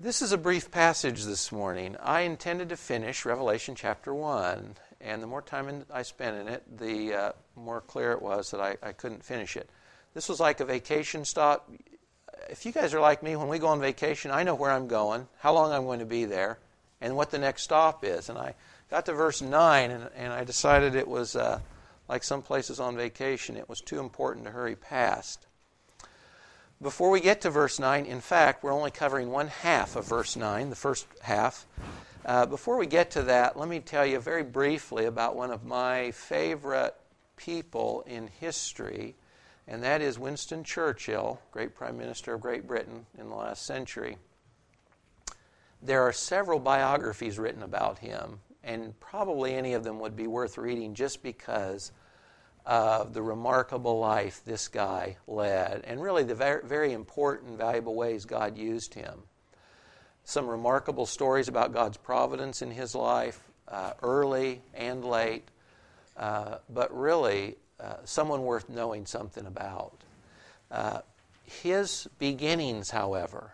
This is a brief passage this morning. I intended to finish Revelation chapter 1, and the more time I spent in it, the uh, more clear it was that I, I couldn't finish it. This was like a vacation stop. If you guys are like me, when we go on vacation, I know where I'm going, how long I'm going to be there, and what the next stop is. And I got to verse 9, and, and I decided it was uh, like some places on vacation, it was too important to hurry past. Before we get to verse 9, in fact, we're only covering one half of verse 9, the first half. Uh, before we get to that, let me tell you very briefly about one of my favorite people in history, and that is Winston Churchill, great Prime Minister of Great Britain in the last century. There are several biographies written about him, and probably any of them would be worth reading just because of the remarkable life this guy led, and really the very, very important, valuable ways God used him. Some remarkable stories about God's providence in his life, uh, early and late, uh, but really uh, someone worth knowing something about. Uh, his beginnings, however,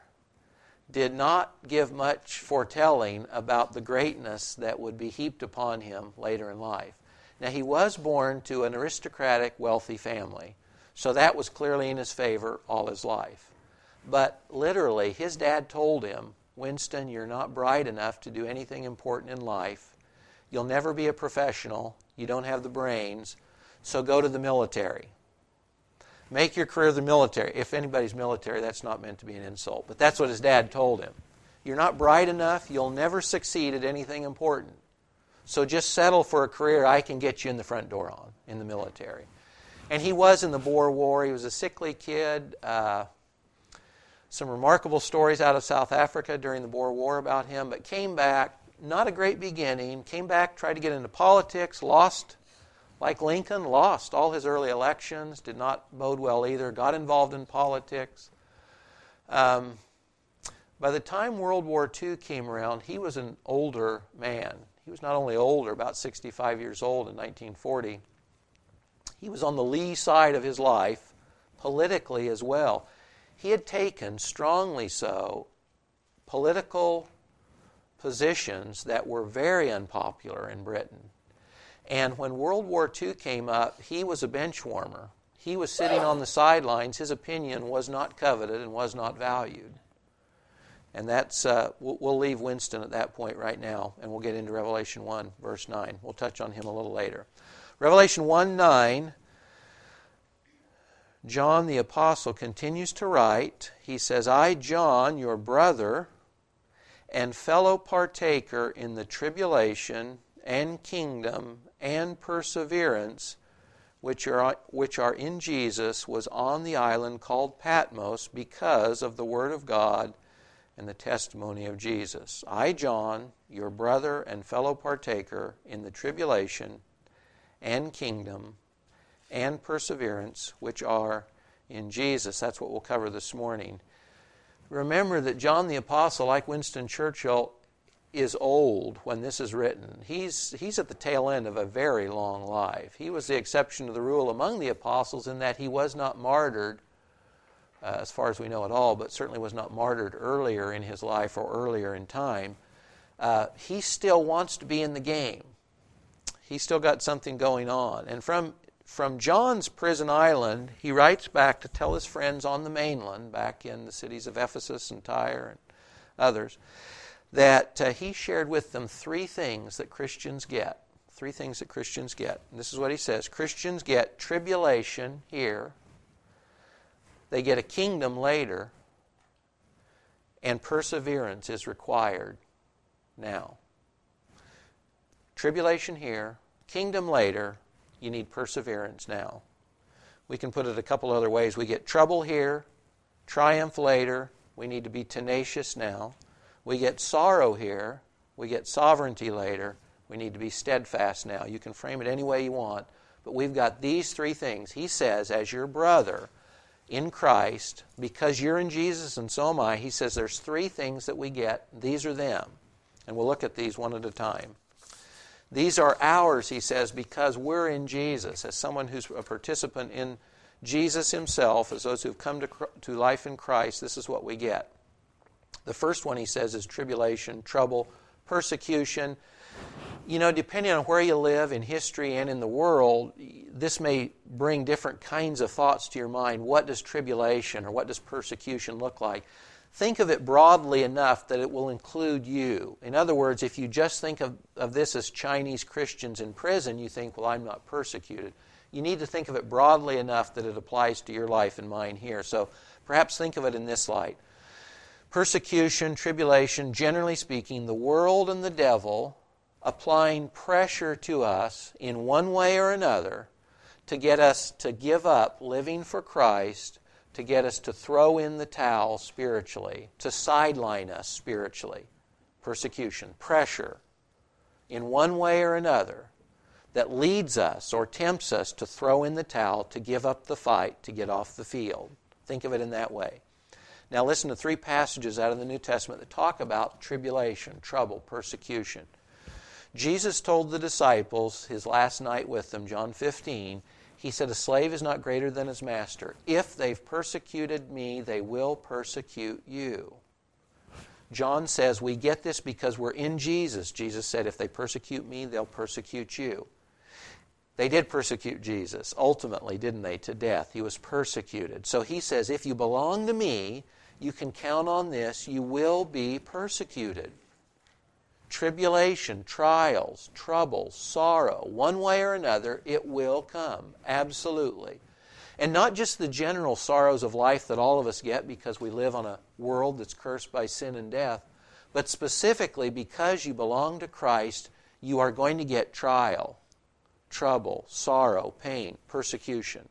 did not give much foretelling about the greatness that would be heaped upon him later in life. Now, he was born to an aristocratic, wealthy family, so that was clearly in his favor all his life. But literally, his dad told him, Winston, you're not bright enough to do anything important in life. You'll never be a professional. You don't have the brains. So go to the military. Make your career the military. If anybody's military, that's not meant to be an insult, but that's what his dad told him. You're not bright enough. You'll never succeed at anything important. So just settle for a career I can get you in the front door on in the military. And he was in the Boer War. He was a sickly kid. Uh, some remarkable stories out of South Africa during the Boer War about him, but came back, not a great beginning, came back, tried to get into politics, lost, like Lincoln, lost all his early elections, did not bode well either, got involved in politics. Um, by the time World War II came around, he was an older man. He was not only older, about 65 years old in 1940, he was on the lee side of his life, politically as well. He had taken, strongly so, political positions that were very unpopular in Britain. And when World War II came up, he was a bench warmer. He was sitting on the sidelines. His opinion was not coveted and was not valued. And that's, uh, we'll, leave Winston at that point right now, and we'll get into Revelation 1, verse 9. We'll touch on him a little later. Revelation 1 9, John the Apostle continues to write. He says, I, John, your brother, and fellow partaker in the tribulation and kingdom and perseverance which are, which are in Jesus, was on the island called Patmos because of the Word of God and the testimony of Jesus. I, John, your brother and fellow partaker in the tribulation and kingdom and perseverance which are in Jesus. That's what we'll cover this morning. Remember that John the Apostle, like Winston Churchill, is old when this is written. He's, he's at the tail end of a very long life. He was the exception to the rule among the apostles in that he was not martyred uh, as far as we know at all, but certainly was not martyred earlier in his life or earlier in time, uh, he still wants to be in the game. He's still got something going on. And from, from John's prison island, he writes back to tell his friends on the mainland, back in the cities of Ephesus and Tyre and others, that uh, he shared with them three things that Christians get. Three things that Christians get. And this is what he says Christians get tribulation here, they get a kingdom later, and perseverance is required now. Tribulation here, kingdom later, you need perseverance now. We can put it a couple other ways. We get trouble here, triumph later, we need to be tenacious now. We get sorrow here, we get sovereignty later, we need to be steadfast now. You can frame it any way you want, but we've got these three things. He says, as your brother, in Christ, because you're in Jesus and so am I, he says there's three things that we get. These are them. And we'll look at these one at a time. These are ours, he says, because we're in Jesus. As someone who's a participant in Jesus himself, as those who've come to, to life in Christ, this is what we get. The first one he says is tribulation, trouble, persecution. You know, depending on where you live in history and in the world, this may bring different kinds of thoughts to your mind. What does tribulation or what does persecution look like? Think of it broadly enough that it will include you. In other words, if you just think of, of this as Chinese Christians in prison, you think, well, I'm not persecuted. You need to think of it broadly enough that it applies to your life and mine here. So perhaps think of it in this light persecution, tribulation, generally speaking, the world and the devil applying pressure to us in one way or another to get us to give up living for Christ, to get us to throw in the towel spiritually, to sideline us spiritually. Persecution, pressure, in one way or another, that leads us or tempts us to throw in the towel, to give up the fight, to get off the field. Think of it in that way. Now, listen to three passages out of the New Testament that talk about tribulation, trouble, persecution. Jesus told the disciples his last night with them, John 15, he said, A slave is not greater than his master. If they've persecuted me, they will persecute you. John says we get this because we're in Jesus. Jesus said, If they persecute me, they'll persecute you. They did persecute Jesus, ultimately, didn't they, to death? He was persecuted. So he says, If you belong to me, you can count on this, you will be persecuted. Tribulation, trials, troubles, sorrow, one way or another, it will come. Absolutely. And not just the general sorrows of life that all of us get because we live on a world that's cursed by sin and death, but specifically because you belong to Christ, you are going to get trial, trouble, sorrow, pain, persecution.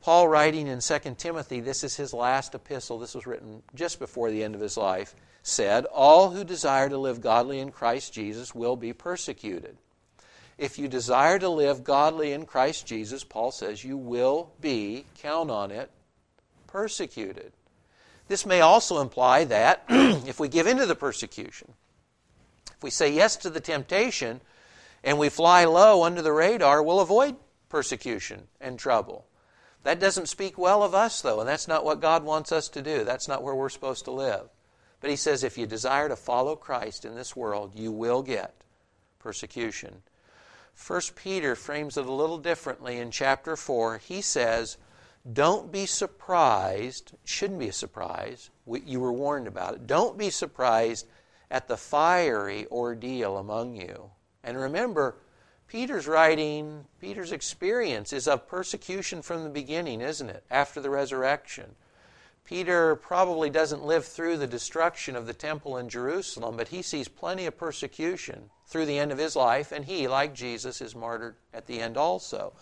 Paul, writing in 2 Timothy, this is his last epistle, this was written just before the end of his life, said, All who desire to live godly in Christ Jesus will be persecuted. If you desire to live godly in Christ Jesus, Paul says, you will be, count on it, persecuted. This may also imply that if we give in to the persecution, if we say yes to the temptation, and we fly low under the radar, we'll avoid persecution and trouble. That doesn't speak well of us, though, and that's not what God wants us to do. That's not where we're supposed to live. But he says if you desire to follow Christ in this world, you will get persecution. First Peter frames it a little differently in chapter 4. He says, Don't be surprised, shouldn't be a surprise, you were warned about it. Don't be surprised at the fiery ordeal among you. And remember, Peter's writing, Peter's experience is of persecution from the beginning, isn't it? After the resurrection. Peter probably doesn't live through the destruction of the temple in Jerusalem, but he sees plenty of persecution through the end of his life, and he, like Jesus, is martyred at the end also.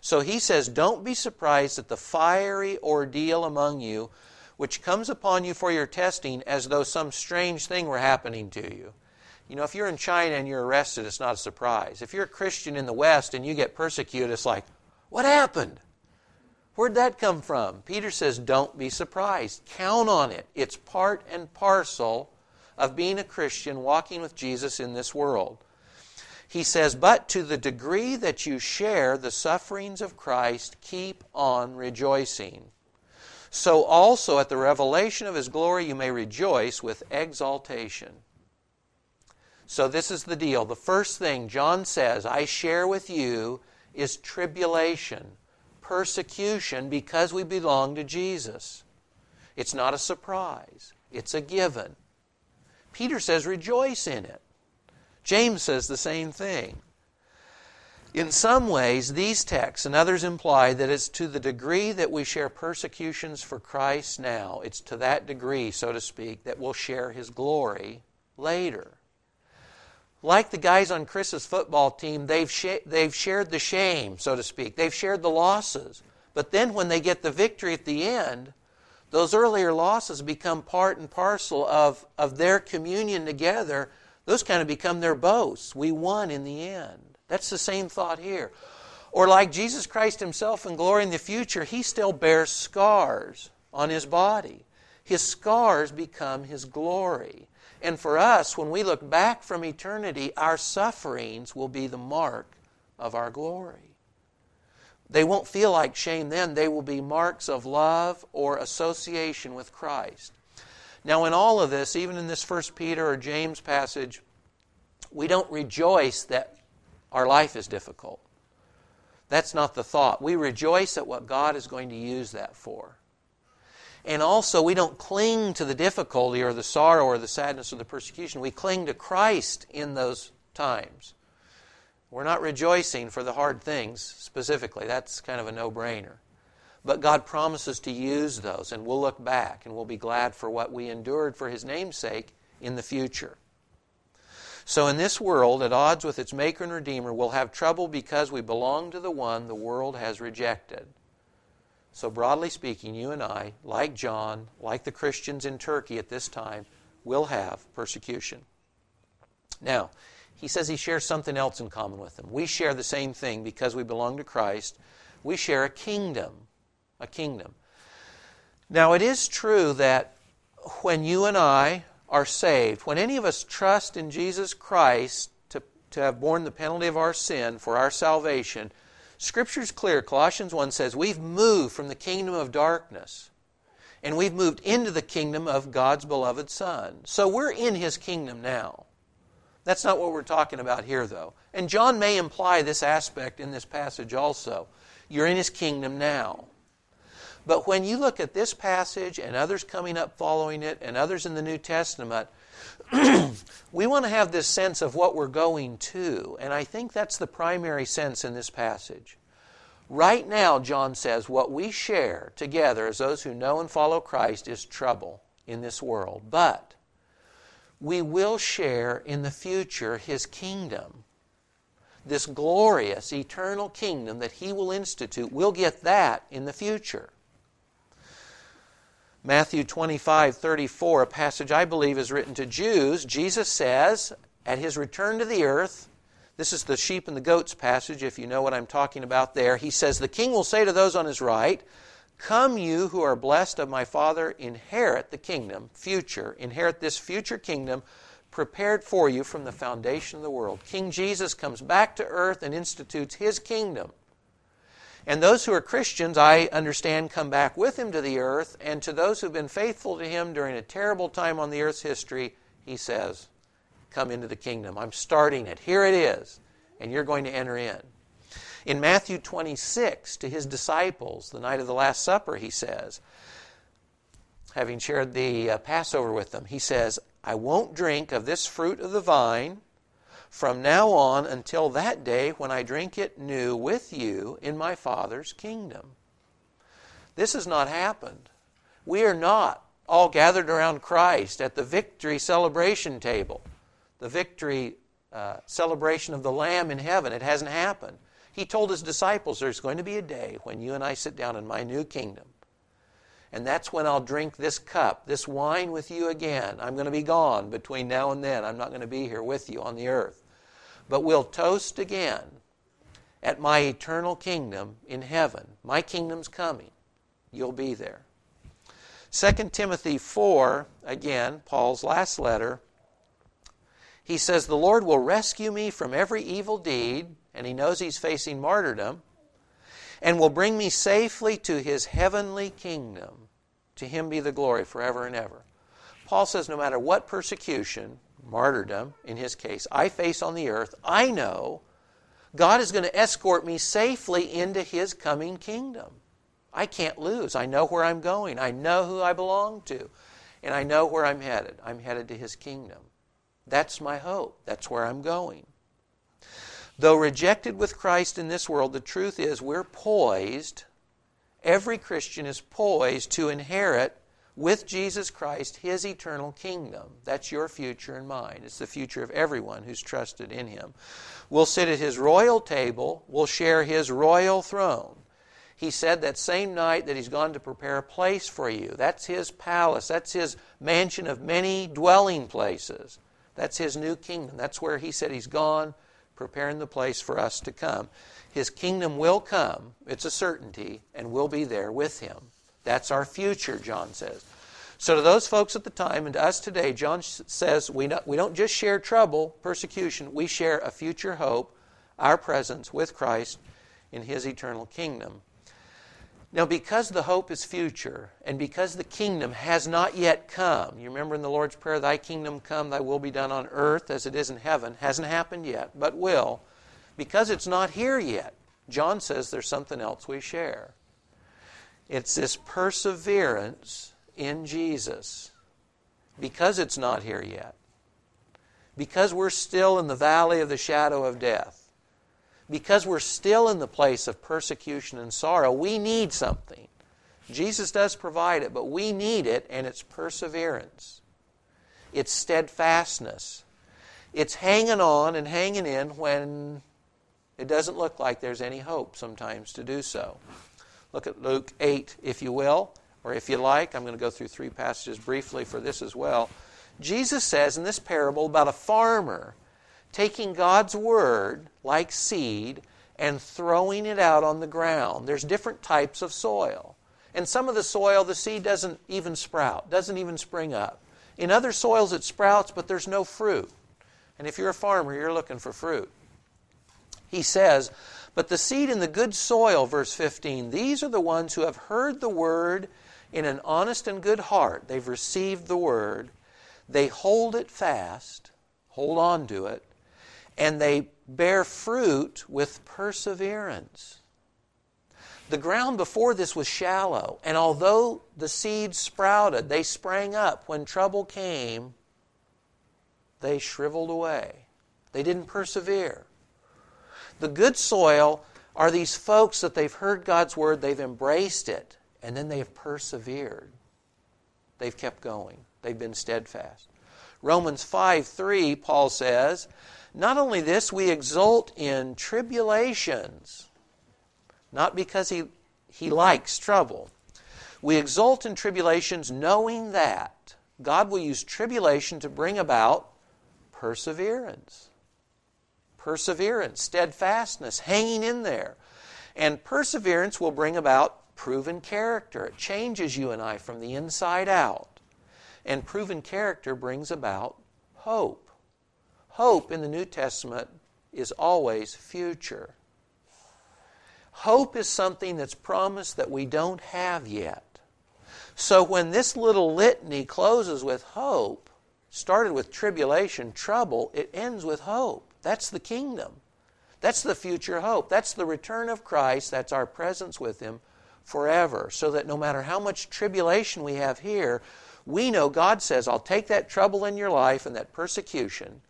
So he says, Don't be surprised at the fiery ordeal among you, which comes upon you for your testing, as though some strange thing were happening to you. You know, if you're in China and you're arrested, it's not a surprise. If you're a Christian in the West and you get persecuted, it's like, what happened? Where'd that come from? Peter says, don't be surprised. Count on it. It's part and parcel of being a Christian walking with Jesus in this world. He says, But to the degree that you share the sufferings of Christ, keep on rejoicing. So also at the revelation of his glory you may rejoice with exaltation. So, this is the deal. The first thing John says, I share with you, is tribulation, persecution, because we belong to Jesus. It's not a surprise, it's a given. Peter says, rejoice in it. James says the same thing. In some ways, these texts and others imply that it's to the degree that we share persecutions for Christ now, it's to that degree, so to speak, that we'll share his glory later like the guys on Chris's football team, they've, sh- they've shared the shame, so to speak. They've shared the losses. But then when they get the victory at the end, those earlier losses become part and parcel of, of their communion together. Those kind of become their boasts. We won in the end. That's the same thought here. Or like Jesus Christ himself in glory in the future, he still bears scars on his body. His scars become his glory. And for us, when we look back from eternity, our sufferings will be the mark of our glory. They won't feel like shame then, they will be marks of love or association with Christ. Now, in all of this, even in this First Peter or James passage, we don't rejoice that our life is difficult. That's not the thought. We rejoice at what God is going to use that for. And also, we don't cling to the difficulty or the sorrow or the sadness or the persecution. We cling to Christ in those times. We're not rejoicing for the hard things specifically. That's kind of a no brainer. But God promises to use those, and we'll look back and we'll be glad for what we endured for His name's sake in the future. So, in this world, at odds with its Maker and Redeemer, we'll have trouble because we belong to the one the world has rejected. So, broadly speaking, you and I, like John, like the Christians in Turkey at this time, will have persecution. Now, he says he shares something else in common with them. We share the same thing because we belong to Christ. We share a kingdom. A kingdom. Now, it is true that when you and I are saved, when any of us trust in Jesus Christ to, to have borne the penalty of our sin for our salvation, Scripture is clear. Colossians 1 says, We've moved from the kingdom of darkness and we've moved into the kingdom of God's beloved Son. So we're in His kingdom now. That's not what we're talking about here, though. And John may imply this aspect in this passage also. You're in His kingdom now. But when you look at this passage and others coming up following it and others in the New Testament, we want to have this sense of what we're going to. And I think that's the primary sense in this passage. Right now, John says, what we share together as those who know and follow Christ is trouble in this world. But we will share in the future his kingdom. This glorious, eternal kingdom that he will institute, we'll get that in the future. Matthew 25, 34, a passage I believe is written to Jews. Jesus says, at his return to the earth, this is the sheep and the goats passage, if you know what I'm talking about there. He says, The king will say to those on his right, Come, you who are blessed of my Father, inherit the kingdom, future, inherit this future kingdom prepared for you from the foundation of the world. King Jesus comes back to earth and institutes his kingdom. And those who are Christians, I understand, come back with him to the earth. And to those who've been faithful to him during a terrible time on the earth's history, he says, Come into the kingdom. I'm starting it. Here it is. And you're going to enter in. In Matthew 26, to his disciples, the night of the Last Supper, he says, having shared the uh, Passover with them, he says, I won't drink of this fruit of the vine from now on until that day when I drink it new with you in my Father's kingdom. This has not happened. We are not all gathered around Christ at the victory celebration table, the victory uh, celebration of the Lamb in heaven. It hasn't happened. He told his disciples there's going to be a day when you and I sit down in my new kingdom. And that's when I'll drink this cup, this wine with you again. I'm going to be gone between now and then. I'm not going to be here with you on the earth. But we'll toast again at my eternal kingdom in heaven. My kingdom's coming. You'll be there. 2 Timothy 4, again, Paul's last letter, he says, The Lord will rescue me from every evil deed, and he knows he's facing martyrdom and will bring me safely to his heavenly kingdom. To him be the glory forever and ever. Paul says, no matter what persecution, martyrdom in his case, I face on the earth, I know God is going to escort me safely into his coming kingdom. I can't lose. I know where I'm going, I know who I belong to, and I know where I'm headed. I'm headed to his kingdom. That's my hope. That's where I'm going. Though rejected with Christ in this world, the truth is we're poised, every Christian is poised to inherit with Jesus Christ his eternal kingdom. That's your future and mine. It's the future of everyone who's trusted in him. We'll sit at his royal table, we'll share his royal throne. He said that same night that he's gone to prepare a place for you. That's his palace, that's his mansion of many dwelling places. That's his new kingdom. That's where he said he's gone preparing the place for us to come. His kingdom will come, it's a certainty, and we'll be there with him. That's our future, John says. So, to those folks at the time and to us today, John says we don't, we don't just share trouble, persecution, we share a future hope, our presence with Christ in his eternal kingdom. Now, because the hope is future, and because the kingdom has not yet come, you remember in the Lord's Prayer, Thy kingdom come, Thy will be done on earth as it is in heaven, hasn't happened yet, but will. Because it's not here yet, John says there's something else we share. It's this perseverance in Jesus. Because it's not here yet. Because we're still in the valley of the shadow of death because we're still in the place of persecution and sorrow, we need something. Jesus does provide it, but we need it, and it's perseverance. It's steadfastness. It's hanging on and hanging in when it doesn't look like there's any hope sometimes to do so. Look at Luke 8, if you will, or if you like. I'm going to go through three passages briefly for this as well. Jesus says in this parable about a farmer taking God's word like seed and throwing it out on the ground. There's different types of soil. And some of the soil, the seed doesn't even sprout, doesn't even spring up. In other soils, it sprouts, but there's no fruit. And if you're a farmer, you're looking for fruit. He says, But the seed in the good soil, verse 15, these are the ones who have heard the word in an honest and good heart. They've received the word. They hold it fast, hold on to it, and they bear fruit with perseverance. The ground before this was shallow, and although the seeds sprouted, they sprang up. When trouble came, they shriveled away. They didn't persevere. The good soil are these folks that they've heard God's word, they've embraced it, and then they have persevered. They've kept going, they've been steadfast. Romans 5 3, Paul says, not only this, we exult in tribulations, not because he, he likes trouble. We exult in tribulations knowing that God will use tribulation to bring about perseverance. Perseverance, steadfastness, hanging in there. And perseverance will bring about proven character. It changes you and I from the inside out. And proven character brings about hope. Hope in the New Testament is always future. Hope is something that's promised that we don't have yet. So when this little litany closes with hope, started with tribulation, trouble, it ends with hope. That's the kingdom. That's the future hope. That's the return of Christ. That's our presence with Him forever. So that no matter how much tribulation we have here, we know God says, I'll take that trouble in your life and that persecution,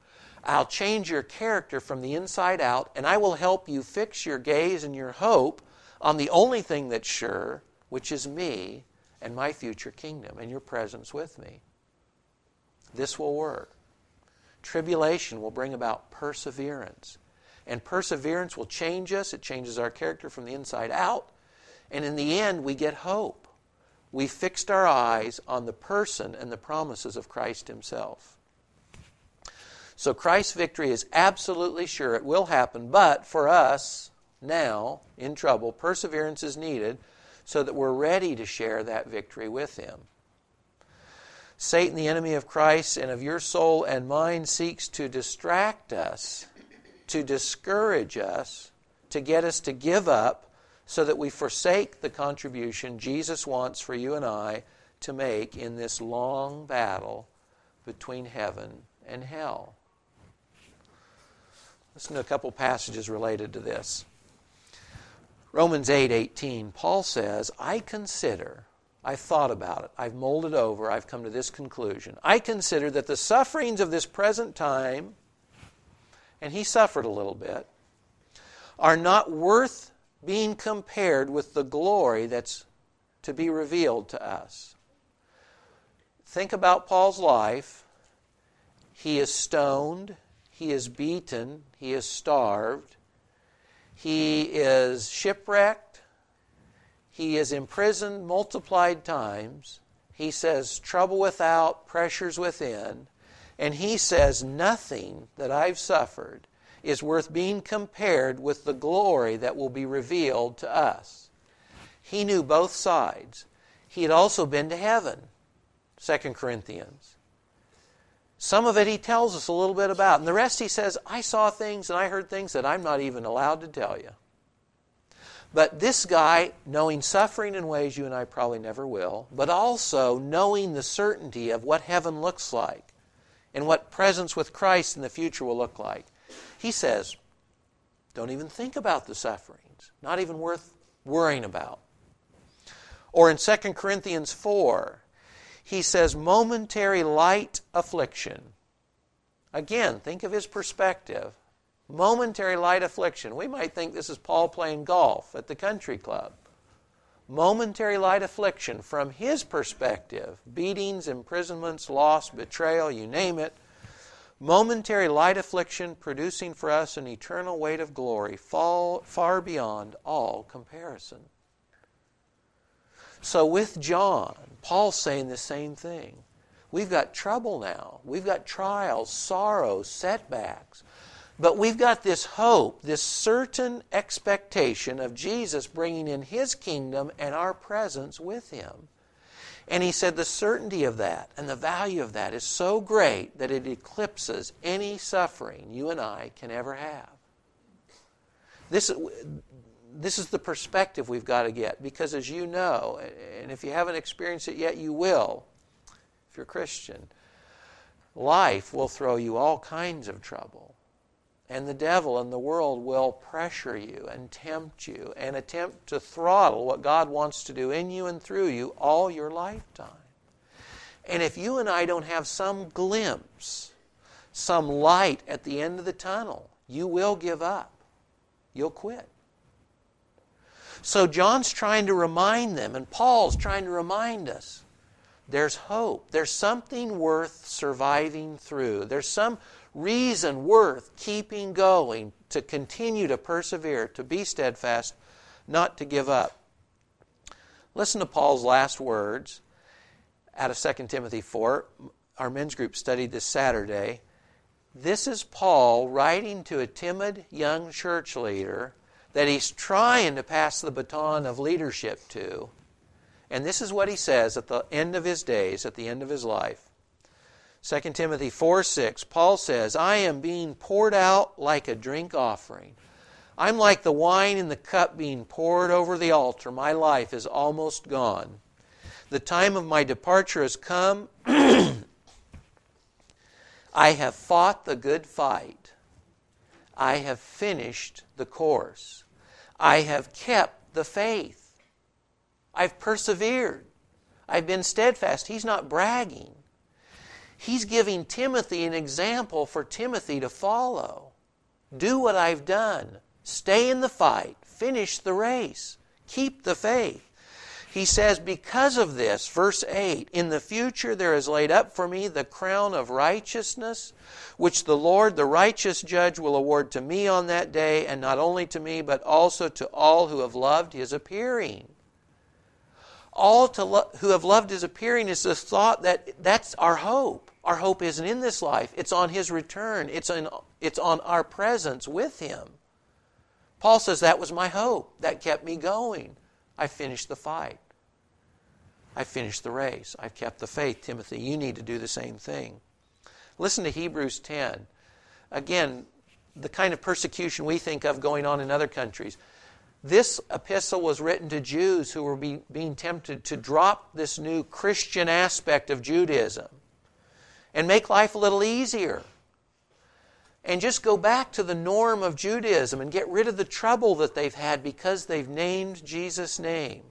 I'll change your character from the inside out, and I will help you fix your gaze and your hope on the only thing that's sure, which is me and my future kingdom and your presence with me. This will work. Tribulation will bring about perseverance. And perseverance will change us, it changes our character from the inside out. And in the end, we get hope. We fixed our eyes on the person and the promises of Christ Himself. So Christ's victory is absolutely sure. It will happen. But for us, now, in trouble, perseverance is needed so that we're ready to share that victory with Him. Satan, the enemy of Christ and of your soul and mine, seeks to distract us, to discourage us, to get us to give up, so that we forsake the contribution Jesus wants for you and I to make in this long battle between heaven and hell. Listen to a couple passages related to this. Romans 8 18, Paul says, I consider, I've thought about it, I've molded over, I've come to this conclusion. I consider that the sufferings of this present time, and he suffered a little bit, are not worth being compared with the glory that's to be revealed to us. Think about Paul's life. He is stoned, he is beaten, he is starved, he is shipwrecked, he is imprisoned multiplied times. He says, trouble without, pressures within. And he says, nothing that I've suffered is worth being compared with the glory that will be revealed to us. He knew both sides. He had also been to heaven, 2 Corinthians. Some of it he tells us a little bit about. And the rest he says, I saw things and I heard things that I'm not even allowed to tell you. But this guy, knowing suffering in ways you and I probably never will, but also knowing the certainty of what heaven looks like and what presence with Christ in the future will look like, he says, don't even think about the sufferings, not even worth worrying about. Or in 2 Corinthians 4, he says, momentary light affliction. Again, think of his perspective momentary light affliction. We might think this is Paul playing golf at the country club. Momentary light affliction from his perspective beatings, imprisonments, loss, betrayal, you name it. Momentary light affliction producing for us an eternal weight of glory far, beyond all comparison. So, with John, Paul's saying the same thing. We've got trouble now. We've got trials, sorrows, setbacks. But we've got this hope, this certain expectation of Jesus bringing in His kingdom and our presence with Him. And he said the certainty of that and the value of that is so great that it eclipses any suffering you and I can ever have. This, this is the perspective we've got to get because, as you know, and if you haven't experienced it yet, you will if you're a Christian, life will throw you all kinds of trouble. And the devil and the world will pressure you and tempt you and attempt to throttle what God wants to do in you and through you all your lifetime. And if you and I don't have some glimpse, some light at the end of the tunnel, you will give up. You'll quit. So John's trying to remind them, and Paul's trying to remind us there's hope. There's something worth surviving through. There's some reason worth keeping going, to continue to persevere, to be steadfast, not to give up. Listen to Paul's last words out of 2 Timothy 4. Our men's group studied this Saturday. This is Paul writing to a timid young church leader that he's trying to pass the baton of leadership to. And this is what he says at the end of his days, at the end of his life. 2 Timothy 4 6, Paul says, I am being poured out like a drink offering. I'm like the wine in the cup being poured over the altar. My life is almost gone. The time of my departure has come. I have fought the good fight. I have finished the course. I have kept the faith. I've persevered. I've been steadfast. He's not bragging. He's giving Timothy an example for Timothy to follow. Do what I've done. Stay in the fight. Finish the race. Keep the faith. He says, Because of this, verse 8, in the future there is laid up for me the crown of righteousness, which the Lord, the righteous judge, will award to me on that day, and not only to me, but also to all who have loved his appearing all to lo- who have loved his appearing is the thought that that's our hope. Our hope isn't in this life, it's on his return, it's, in, it's on our presence with him. Paul says, That was my hope. That kept me going. I finished the fight. I finished the race. I've kept the faith. Timothy, you need to do the same thing. Listen to Hebrews 10. Again, the kind of persecution we think of going on in other countries. This epistle was written to Jews who were be, being tempted to drop this new Christian aspect of Judaism and make life a little easier. And just go back to the norm of Judaism and get rid of the trouble that they've had because they've named Jesus' name.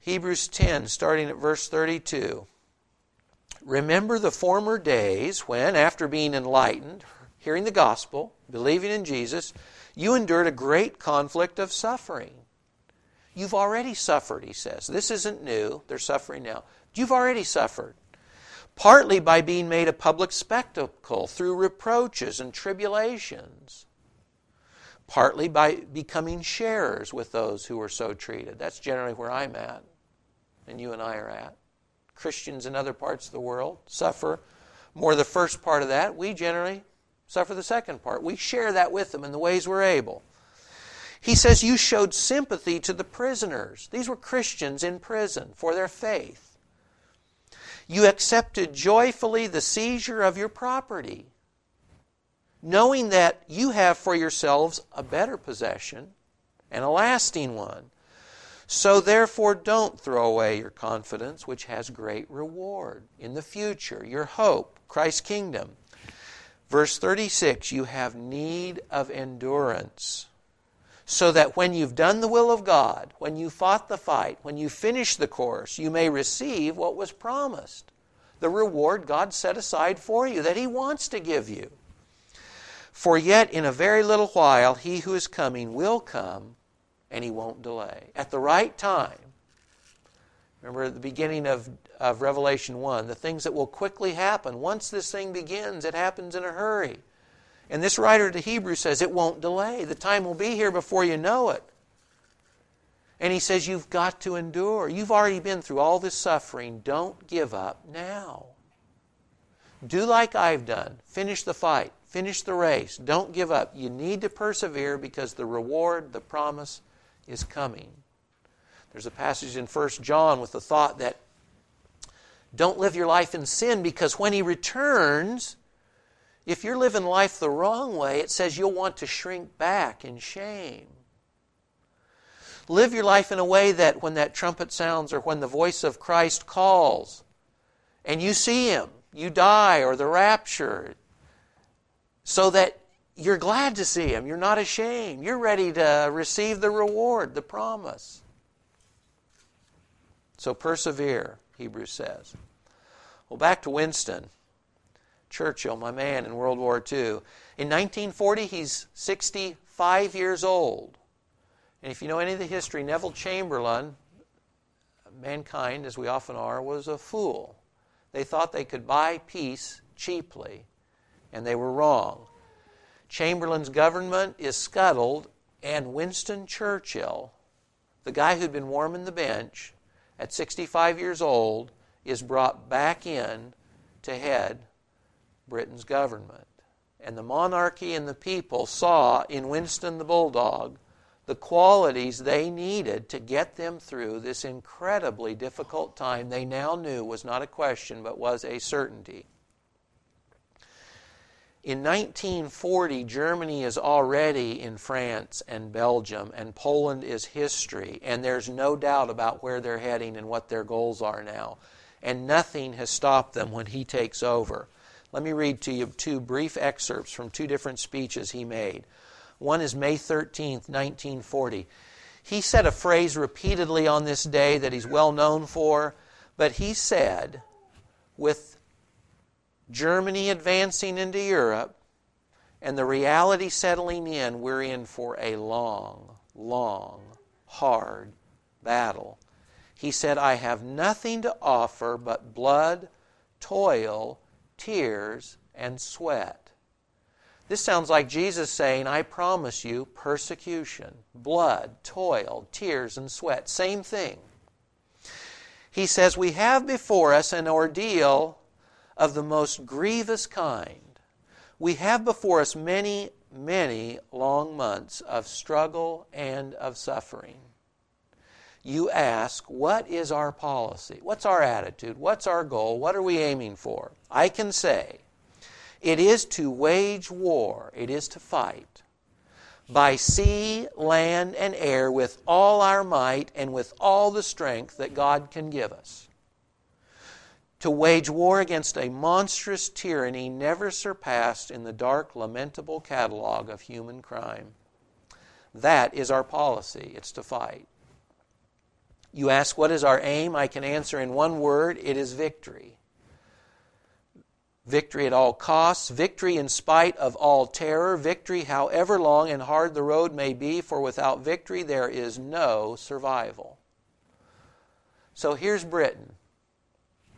Hebrews 10, starting at verse 32. Remember the former days when, after being enlightened, hearing the gospel, believing in Jesus, you endured a great conflict of suffering. You've already suffered, he says. This isn't new. They're suffering now. You've already suffered. Partly by being made a public spectacle through reproaches and tribulations. Partly by becoming sharers with those who were so treated. That's generally where I'm at, and you and I are at. Christians in other parts of the world suffer more the first part of that. We generally suffer the second part. We share that with them in the ways we're able. He says, You showed sympathy to the prisoners. These were Christians in prison for their faith. You accepted joyfully the seizure of your property, knowing that you have for yourselves a better possession and a lasting one. So therefore, don't throw away your confidence, which has great reward in the future, your hope, Christ's kingdom. Verse 36 You have need of endurance, so that when you've done the will of God, when you fought the fight, when you finish the course, you may receive what was promised the reward God set aside for you, that He wants to give you. For yet in a very little while, He who is coming will come, and He won't delay. At the right time, remember at the beginning of, of Revelation 1, the things that will quickly happen. Once this thing begins, it happens in a hurry. And this writer to Hebrews says it won't delay. The time will be here before you know it. And he says, You've got to endure. You've already been through all this suffering. Don't give up now. Do like I've done. Finish the fight. Finish the race. Don't give up. You need to persevere because the reward, the promise, is coming. There's a passage in 1 John with the thought that don't live your life in sin because when he returns, if you're living life the wrong way, it says you'll want to shrink back in shame. Live your life in a way that when that trumpet sounds or when the voice of Christ calls and you see him, you die or the rapture, so that you're glad to see him. You're not ashamed. You're ready to receive the reward, the promise. So persevere, Hebrews says. Well, back to Winston Churchill, my man in World War II. In 1940, he's 65 years old. And if you know any of the history, Neville Chamberlain, mankind, as we often are, was a fool. They thought they could buy peace cheaply, and they were wrong. Chamberlain's government is scuttled, and Winston Churchill, the guy who'd been warming the bench at 65 years old, is brought back in to head Britain's government. And the monarchy and the people saw in Winston the Bulldog the qualities they needed to get them through this incredibly difficult time they now knew was not a question but was a certainty. In 1940, Germany is already in France and Belgium, and Poland is history, and there's no doubt about where they're heading and what their goals are now. And nothing has stopped them when he takes over. Let me read to you two brief excerpts from two different speeches he made. One is May 13th, 1940. He said a phrase repeatedly on this day that he's well known for, but he said, with Germany advancing into Europe and the reality settling in, we're in for a long, long, hard battle. He said, I have nothing to offer but blood, toil, tears, and sweat. This sounds like Jesus saying, I promise you persecution, blood, toil, tears, and sweat. Same thing. He says, We have before us an ordeal of the most grievous kind. We have before us many, many long months of struggle and of suffering. You ask, What is our policy? What's our attitude? What's our goal? What are we aiming for? I can say, it is to wage war, it is to fight by sea, land, and air with all our might and with all the strength that God can give us. To wage war against a monstrous tyranny never surpassed in the dark, lamentable catalog of human crime. That is our policy. It's to fight. You ask, what is our aim? I can answer in one word it is victory victory at all costs, victory in spite of all terror, victory however long and hard the road may be, for without victory there is no survival. So here's Britain,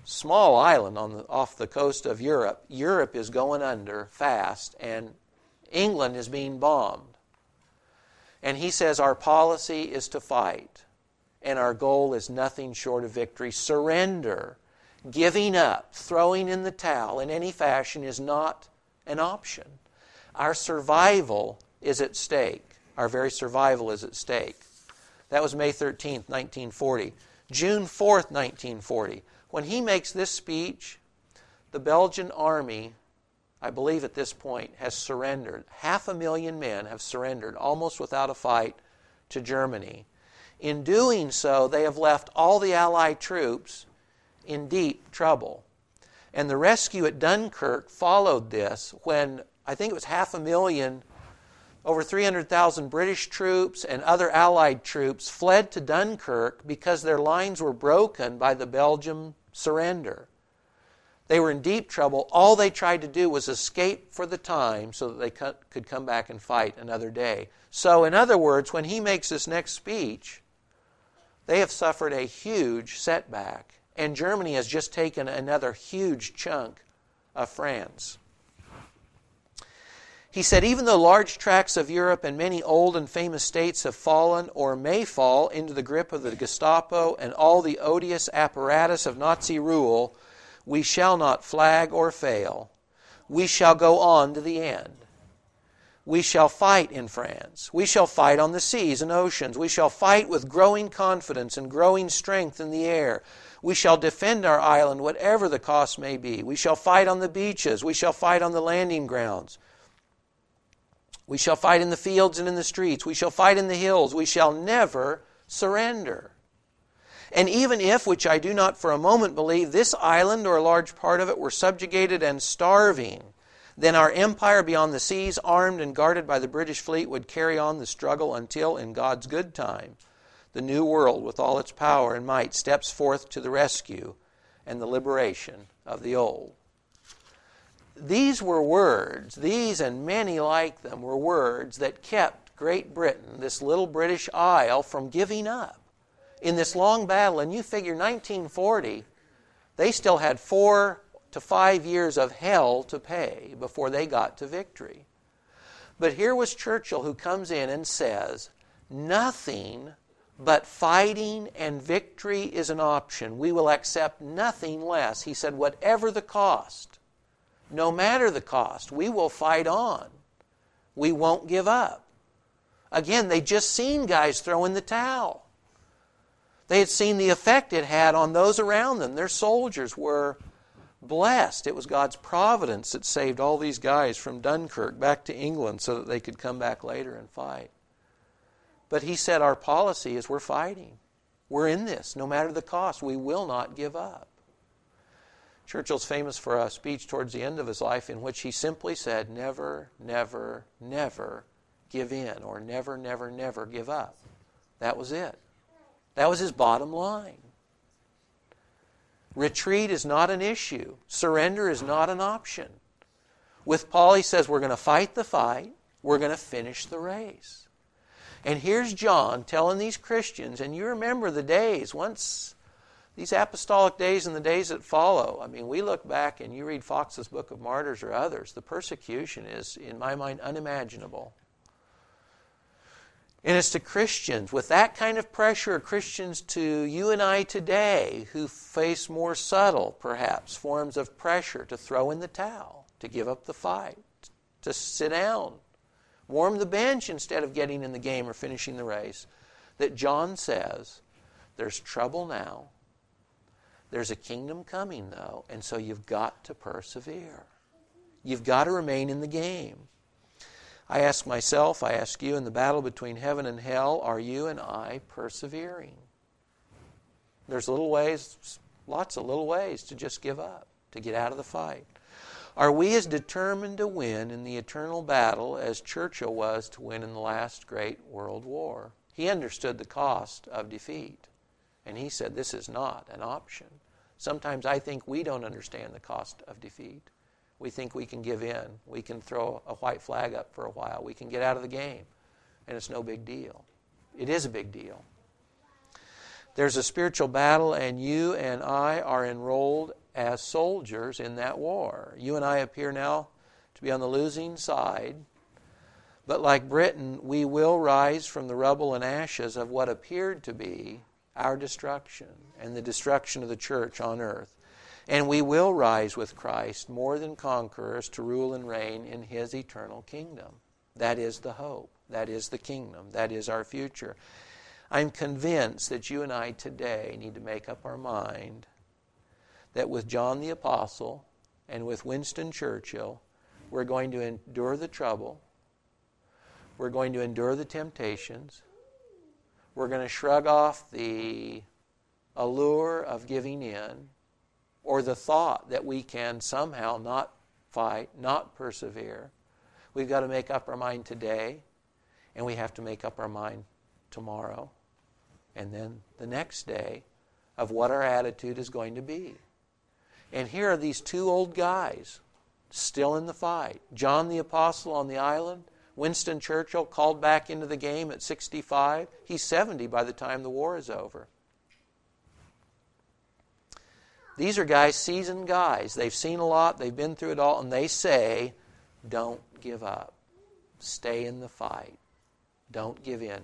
small island on the, off the coast of Europe. Europe is going under fast, and England is being bombed. And he says our policy is to fight, and our goal is nothing short of victory. Surrender Giving up, throwing in the towel in any fashion is not an option. Our survival is at stake. Our very survival is at stake. That was May 13th, 1940. June 4th, 1940. When he makes this speech, the Belgian army, I believe at this point, has surrendered. Half a million men have surrendered almost without a fight to Germany. In doing so, they have left all the Allied troops in deep trouble. And the rescue at Dunkirk followed this when I think it was half a million, over 300,000 British troops and other Allied troops fled to Dunkirk because their lines were broken by the Belgium surrender. They were in deep trouble. All they tried to do was escape for the time so that they could come back and fight another day. So, in other words, when he makes this next speech, they have suffered a huge setback. And Germany has just taken another huge chunk of France. He said, even though large tracts of Europe and many old and famous states have fallen or may fall into the grip of the Gestapo and all the odious apparatus of Nazi rule, we shall not flag or fail. We shall go on to the end. We shall fight in France. We shall fight on the seas and oceans. We shall fight with growing confidence and growing strength in the air. We shall defend our island, whatever the cost may be. We shall fight on the beaches. We shall fight on the landing grounds. We shall fight in the fields and in the streets. We shall fight in the hills. We shall never surrender. And even if, which I do not for a moment believe, this island or a large part of it were subjugated and starving, then our empire beyond the seas, armed and guarded by the British fleet, would carry on the struggle until, in God's good time, the new world, with all its power and might, steps forth to the rescue and the liberation of the old. These were words, these and many like them were words that kept Great Britain, this little British isle, from giving up in this long battle, and you figure 1940, they still had four to five years of hell to pay before they got to victory. But here was Churchill who comes in and says, Nothing but fighting and victory is an option. We will accept nothing less. He said, Whatever the cost, no matter the cost, we will fight on. We won't give up. Again, they just seen guys throw in the towel. They had seen the effect it had on those around them. Their soldiers were blessed. It was God's providence that saved all these guys from Dunkirk back to England so that they could come back later and fight. But he said, Our policy is we're fighting. We're in this, no matter the cost. We will not give up. Churchill's famous for a speech towards the end of his life in which he simply said, Never, never, never give in, or never, never, never give up. That was it. That was his bottom line. Retreat is not an issue, surrender is not an option. With Paul, he says, We're going to fight the fight, we're going to finish the race. And here's John telling these Christians, and you remember the days, once these apostolic days and the days that follow. I mean, we look back and you read Foxe's Book of Martyrs or others, the persecution is, in my mind, unimaginable. And it's to Christians with that kind of pressure, Christians to you and I today who face more subtle, perhaps, forms of pressure to throw in the towel, to give up the fight, to sit down, warm the bench instead of getting in the game or finishing the race. That John says there's trouble now. There's a kingdom coming, though, and so you've got to persevere. You've got to remain in the game. I ask myself, I ask you, in the battle between heaven and hell, are you and I persevering? There's little ways, lots of little ways to just give up, to get out of the fight. Are we as determined to win in the eternal battle as Churchill was to win in the last great world war? He understood the cost of defeat, and he said this is not an option. Sometimes I think we don't understand the cost of defeat we think we can give in. We can throw a white flag up for a while. We can get out of the game. And it's no big deal. It is a big deal. There's a spiritual battle, and you and I are enrolled as soldiers in that war. You and I appear now to be on the losing side. But like Britain, we will rise from the rubble and ashes of what appeared to be our destruction and the destruction of the church on earth. And we will rise with Christ more than conquerors to rule and reign in his eternal kingdom. That is the hope. That is the kingdom. That is our future. I'm convinced that you and I today need to make up our mind that with John the Apostle and with Winston Churchill, we're going to endure the trouble, we're going to endure the temptations, we're going to shrug off the allure of giving in or the thought that we can somehow not fight, not persevere. We've got to make up our mind today, and we have to make up our mind tomorrow, and then the next day of what our attitude is going to be. And here are these two old guys still in the fight. John the Apostle on the island, Winston Churchill called back into the game at 65. He's 70 by the time the war is over. These are guys, seasoned guys. They've seen a lot, they've been through it all, and they say, don't give up. Stay in the fight. Don't give in.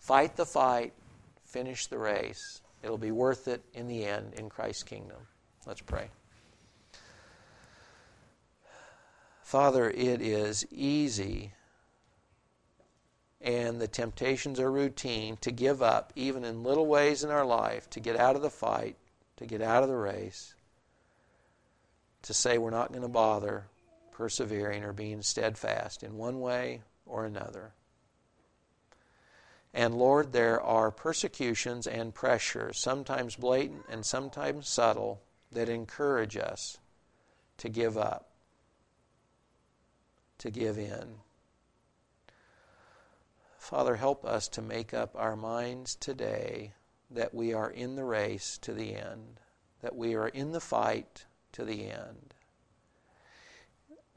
Fight the fight, finish the race. It'll be worth it in the end in Christ's kingdom. Let's pray. Father, it is easy and the temptations are routine to give up, even in little ways in our life, to get out of the fight, to get out of the race, to say we're not going to bother persevering or being steadfast in one way or another. And Lord, there are persecutions and pressures, sometimes blatant and sometimes subtle, that encourage us to give up, to give in. Father, help us to make up our minds today that we are in the race to the end, that we are in the fight to the end.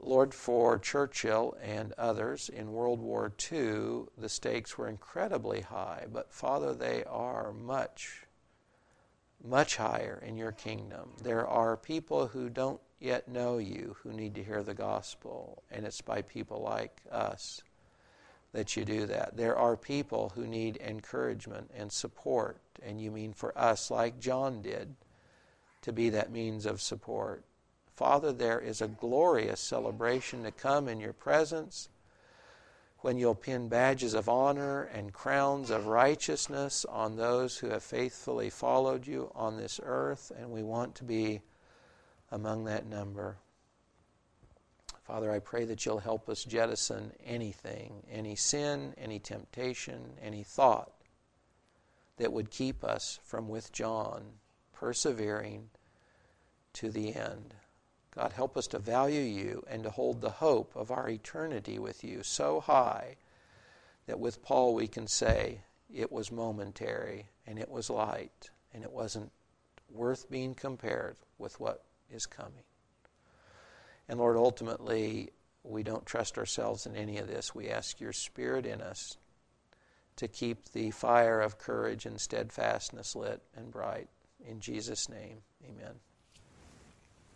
Lord, for Churchill and others in World War II, the stakes were incredibly high, but Father, they are much, much higher in your kingdom. There are people who don't yet know you who need to hear the gospel, and it's by people like us that you do that. There are people who need encouragement and support, and you mean for us, like John did, to be that means of support. Father, there is a glorious celebration to come in your presence when you'll pin badges of honor and crowns of righteousness on those who have faithfully followed you on this earth, and we want to be among that number. Father, I pray that you'll help us jettison anything, any sin, any temptation, any thought that would keep us from, with John, persevering to the end. God, help us to value you and to hold the hope of our eternity with you so high that with Paul we can say it was momentary and it was light and it wasn't worth being compared with what is coming. And Lord, ultimately, we don't trust ourselves in any of this. We ask your Spirit in us to keep the fire of courage and steadfastness lit and bright. In Jesus' name, amen.